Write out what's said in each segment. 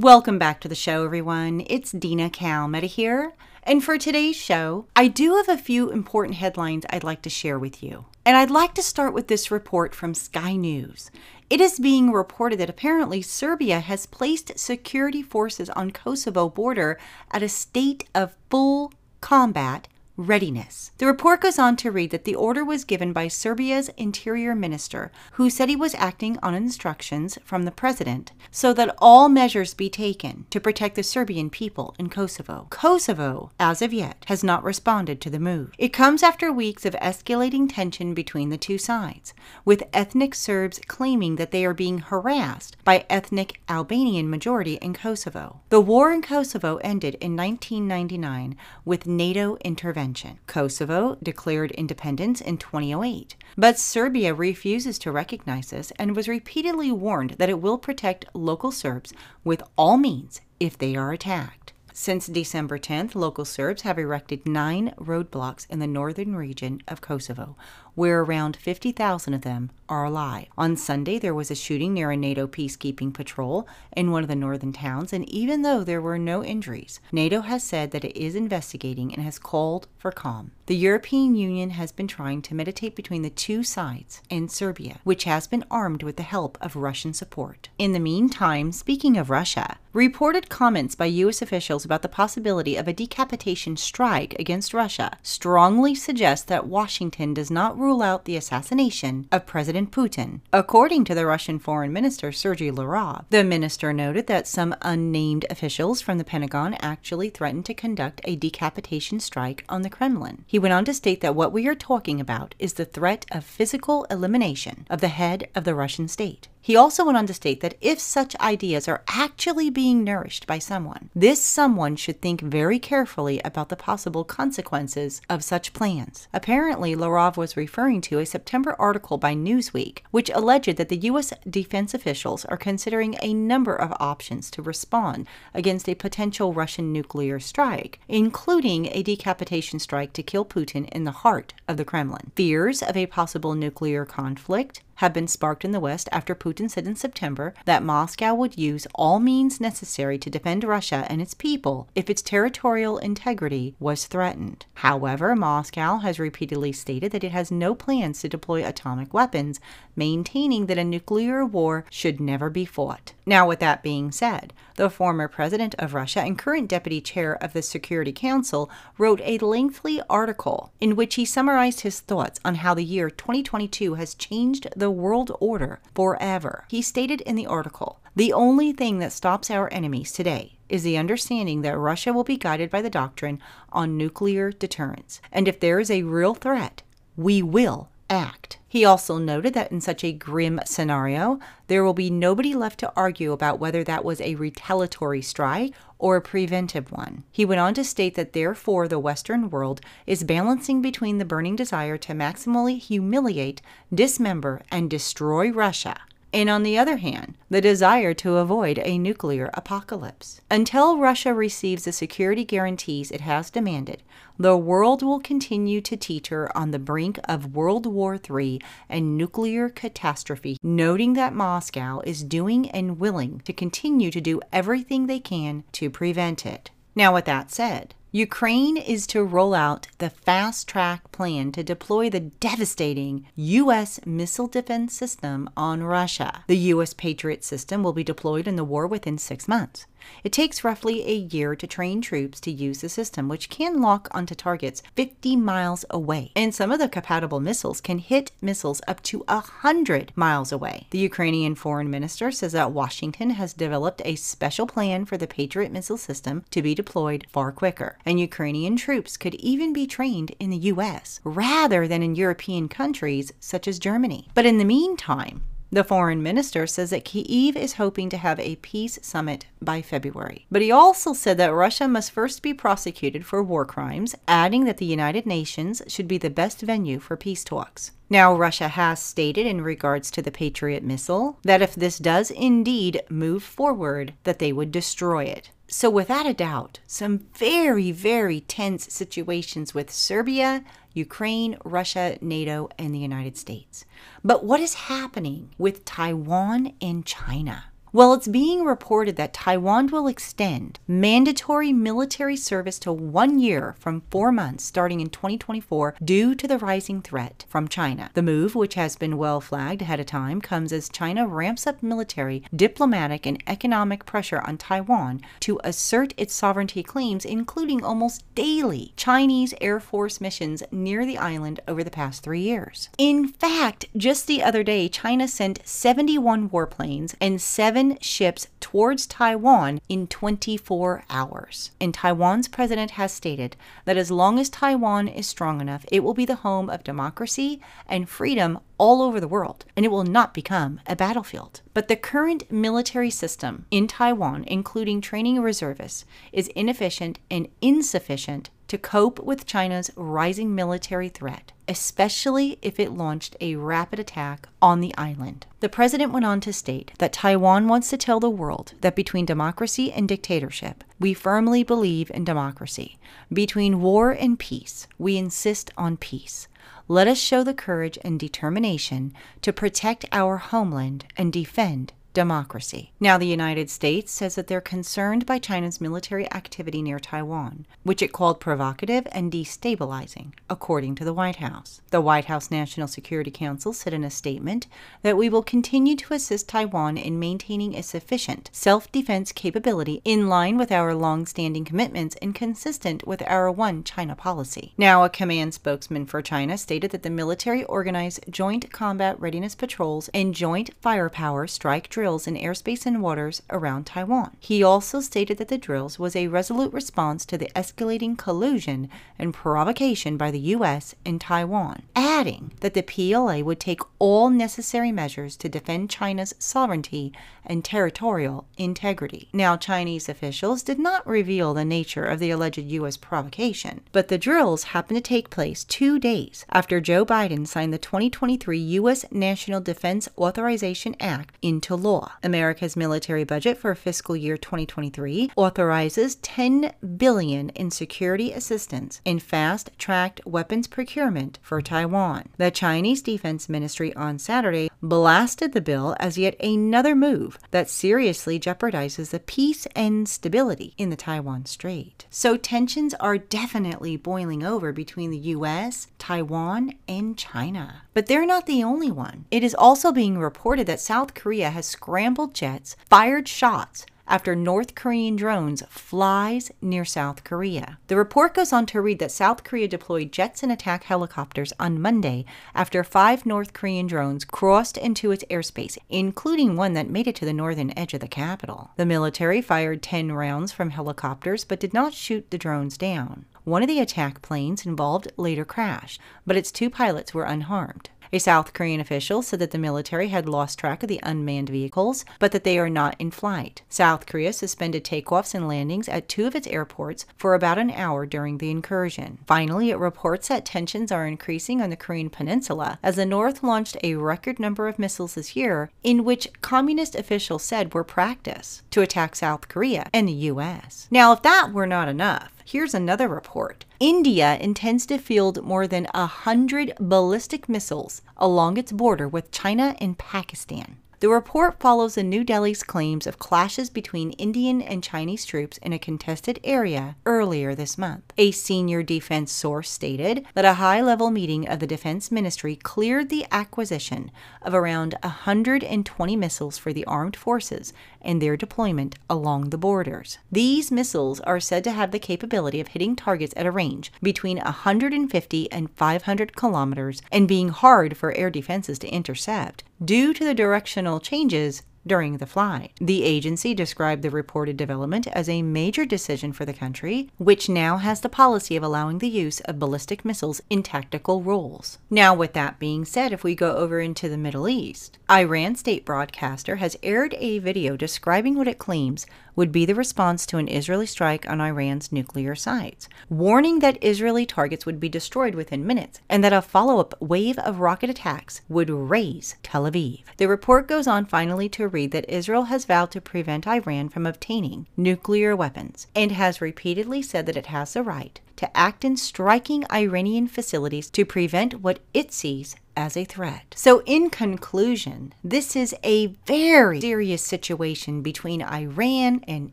Welcome back to the show, everyone. It's Dina Calmetta here. And for today's show, I do have a few important headlines I'd like to share with you. And I'd like to start with this report from Sky News. It is being reported that apparently Serbia has placed security forces on Kosovo border at a state of full combat readiness. The report goes on to read that the order was given by Serbia's interior minister, who said he was acting on instructions from the president so that all measures be taken to protect the Serbian people in Kosovo. Kosovo, as of yet, has not responded to the move. It comes after weeks of escalating tension between the two sides, with ethnic Serbs claiming that they are being harassed by ethnic Albanian majority in Kosovo. The war in Kosovo ended in 1999 with NATO intervention. Kosovo declared independence in 2008, but Serbia refuses to recognize this and was repeatedly warned that it will protect local Serbs with all means if they are attacked. Since December 10th, local Serbs have erected nine roadblocks in the northern region of Kosovo, where around 50,000 of them are alive. On Sunday, there was a shooting near a NATO peacekeeping patrol in one of the northern towns, and even though there were no injuries, NATO has said that it is investigating and has called for calm. The European Union has been trying to mediate between the two sides and Serbia, which has been armed with the help of Russian support. In the meantime, speaking of Russia, reported comments by U.S. officials about the possibility of a decapitation strike against Russia strongly suggest that Washington does not rule out the assassination of President Putin. According to the Russian Foreign Minister Sergei Lavrov, the minister noted that some unnamed officials from the Pentagon actually threatened to conduct a decapitation strike on the Kremlin. He went on to state that what we are talking about is the threat of physical elimination of the head of the Russian state. He also went on to state that if such ideas are actually being nourished by someone, this someone should think very carefully about the possible consequences of such plans. Apparently, Lavrov was referring to a September article by Newsweek, which alleged that the U.S. defense officials are considering a number of options to respond against a potential Russian nuclear strike, including a decapitation strike to kill Putin in the heart of the Kremlin. Fears of a possible nuclear conflict have been sparked in the West after Putin said in September that Moscow would use all means necessary to defend Russia and its people if its territorial integrity was threatened. However, Moscow has repeatedly stated that it has no plans to deploy atomic weapons, maintaining that a nuclear war should never be fought. Now, with that being said, the former president of Russia and current deputy chair of the Security Council wrote a lengthy article in which he summarized his thoughts on how the year 2022 has changed the world order forever. He stated in the article The only thing that stops our enemies today is the understanding that Russia will be guided by the doctrine on nuclear deterrence. And if there is a real threat, we will act. He also noted that in such a grim scenario, there will be nobody left to argue about whether that was a retaliatory strike or a preventive one. He went on to state that therefore the Western world is balancing between the burning desire to maximally humiliate, dismember, and destroy Russia and on the other hand, the desire to avoid a nuclear apocalypse. Until Russia receives the security guarantees it has demanded, the world will continue to teeter on the brink of World War III and nuclear catastrophe, noting that Moscow is doing and willing to continue to do everything they can to prevent it. Now, with that said, Ukraine is to roll out the fast track plan to deploy the devastating U.S. missile defense system on Russia. The U.S. Patriot system will be deployed in the war within six months. It takes roughly a year to train troops to use the system, which can lock onto targets 50 miles away. And some of the compatible missiles can hit missiles up to 100 miles away. The Ukrainian foreign minister says that Washington has developed a special plan for the Patriot missile system to be deployed far quicker. And Ukrainian troops could even be trained in the U.S. rather than in European countries such as Germany. But in the meantime, the foreign minister says that Kyiv is hoping to have a peace summit by February. But he also said that Russia must first be prosecuted for war crimes, adding that the United Nations should be the best venue for peace talks. Now, Russia has stated in regards to the Patriot missile that if this does indeed move forward, that they would destroy it. So, without a doubt, some very, very tense situations with Serbia, Ukraine, Russia, NATO, and the United States. But what is happening with Taiwan and China? Well, it's being reported that Taiwan will extend mandatory military service to one year from four months starting in 2024 due to the rising threat from China. The move, which has been well flagged ahead of time, comes as China ramps up military, diplomatic, and economic pressure on Taiwan to assert its sovereignty claims, including almost daily Chinese Air Force missions near the island over the past three years. In fact, just the other day, China sent 71 warplanes and seven ships towards Taiwan in 24 hours. And Taiwan's president has stated that as long as Taiwan is strong enough, it will be the home of democracy and freedom all over the world, and it will not become a battlefield. But the current military system in Taiwan, including training reservists, is inefficient and insufficient to cope with China's rising military threat, especially if it launched a rapid attack on the island. The president went on to state that Taiwan wants to tell the world that between democracy and dictatorship, we firmly believe in democracy. Between war and peace, we insist on peace. Let us show the courage and determination to protect our homeland and defend democracy. Now, the United States says that they're concerned by China's military activity near Taiwan, which it called provocative and destabilizing, according to the White House. The White House National Security Council said in a statement that we will continue to assist Taiwan in maintaining a sufficient self defense capability in line with our long standing commitments and consistent with our one China policy. Now, a command spokesman for China stated that the military organized joint combat readiness patrols and joint firepower strike drills in airspace and waters around Taiwan. He also stated that the drills was a resolute response to the escalating collusion and provocation by the U.S. in Taiwan, adding that the PLA would take all necessary measures to defend China's sovereignty and territorial integrity. Now, Chinese officials did not reveal the nature of the alleged U.S. provocation, but the drills happened to take place two days after Joe Biden signed the 2023 U.S. National Defense Authorization Act into law law. America's military budget for fiscal year 2023 authorizes 10 billion in security assistance in fast-tracked weapons procurement for Taiwan. The Chinese Defense Ministry on Saturday blasted the bill as yet another move that seriously jeopardizes the peace and stability in the Taiwan Strait. So tensions are definitely boiling over between the US, Taiwan, and China. But they're not the only one. It is also being reported that South Korea has scrambled jets fired shots after North Korean drones flies near South Korea. The report goes on to read that South Korea deployed jets and attack helicopters on Monday after five North Korean drones crossed into its airspace, including one that made it to the northern edge of the capital. The military fired 10 rounds from helicopters but did not shoot the drones down. One of the attack planes involved later crashed, but its two pilots were unharmed. A South Korean official said that the military had lost track of the unmanned vehicles, but that they are not in flight. South Korea suspended takeoffs and landings at two of its airports for about an hour during the incursion. Finally, it reports that tensions are increasing on the Korean peninsula as the North launched a record number of missiles this year, in which communist officials said were practice to attack South Korea and the U.S. Now, if that were not enough, Here's another report. India intends to field more than a hundred ballistic missiles along its border with China and Pakistan. The report follows the New Delhi's claims of clashes between Indian and Chinese troops in a contested area earlier this month. A senior defense source stated that a high level meeting of the Defense Ministry cleared the acquisition of around 120 missiles for the armed forces and their deployment along the borders. These missiles are said to have the capability of hitting targets at a range between 150 and 500 kilometers and being hard for air defenses to intercept due to the directional changes during the flight. The agency described the reported development as a major decision for the country, which now has the policy of allowing the use of ballistic missiles in tactical roles. Now, with that being said, if we go over into the Middle East, Iran state broadcaster has aired a video describing what it claims would be the response to an Israeli strike on Iran's nuclear sites, warning that Israeli targets would be destroyed within minutes and that a follow up wave of rocket attacks would raze Tel Aviv. The report goes on finally to read that Israel has vowed to prevent Iran from obtaining nuclear weapons and has repeatedly said that it has the right to act in striking Iranian facilities to prevent what it sees as a threat. So, in conclusion, this is a very serious situation between Iran and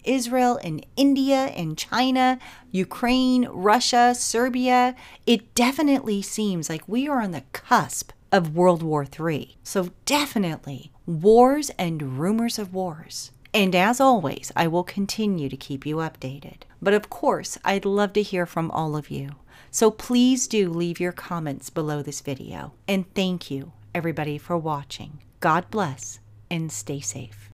Israel and India and China, Ukraine, Russia, Serbia. It definitely seems like we are on the cusp of World War III. So, definitely wars and rumors of wars. And as always, I will continue to keep you updated. But of course, I'd love to hear from all of you. So please do leave your comments below this video. And thank you, everybody, for watching. God bless and stay safe.